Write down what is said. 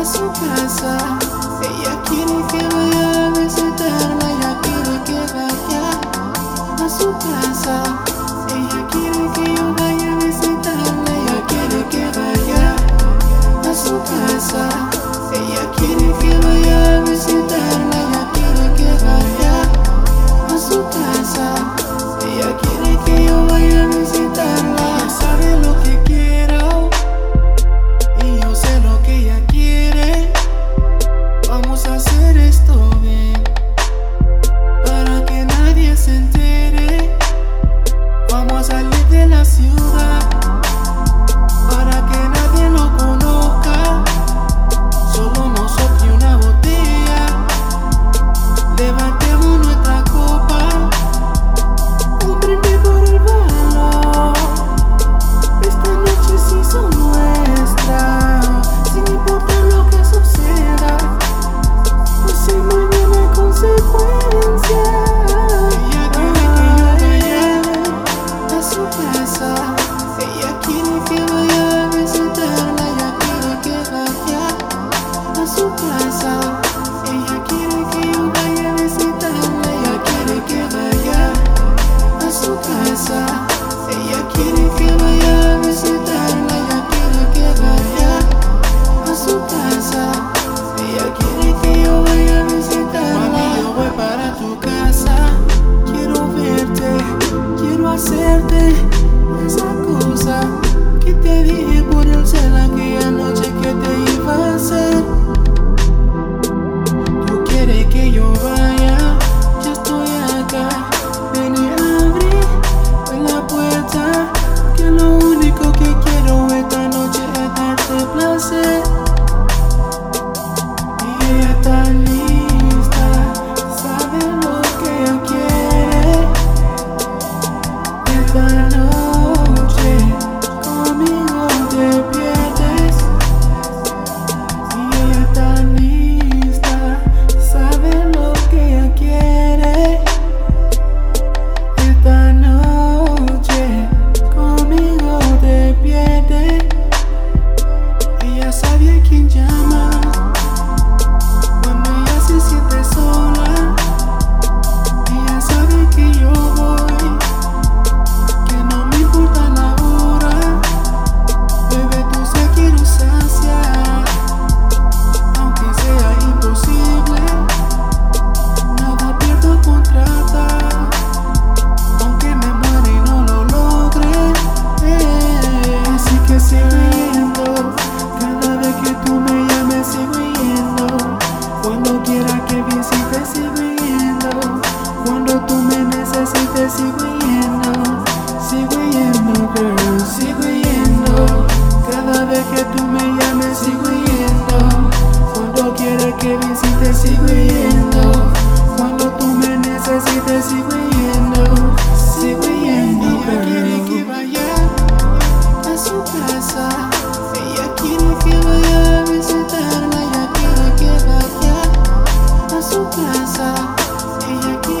a su casa. Ella quiere que vaya a visitarla, ella quiere que vaya a su casa. Ella quiere que yo vaya a visitarla, ella quiere que vaya a su casa. Ella quiere que tocar. ella me sigo yendo. Cuando quiera que visites, sigo yendo. Cuando tú me necesites, sigo yendo. Sigo yendo. Ella quiere que vaya a su casa. Ella quiere que vaya a visitarla. Ella quiere que vaya a su casa. Ella quiere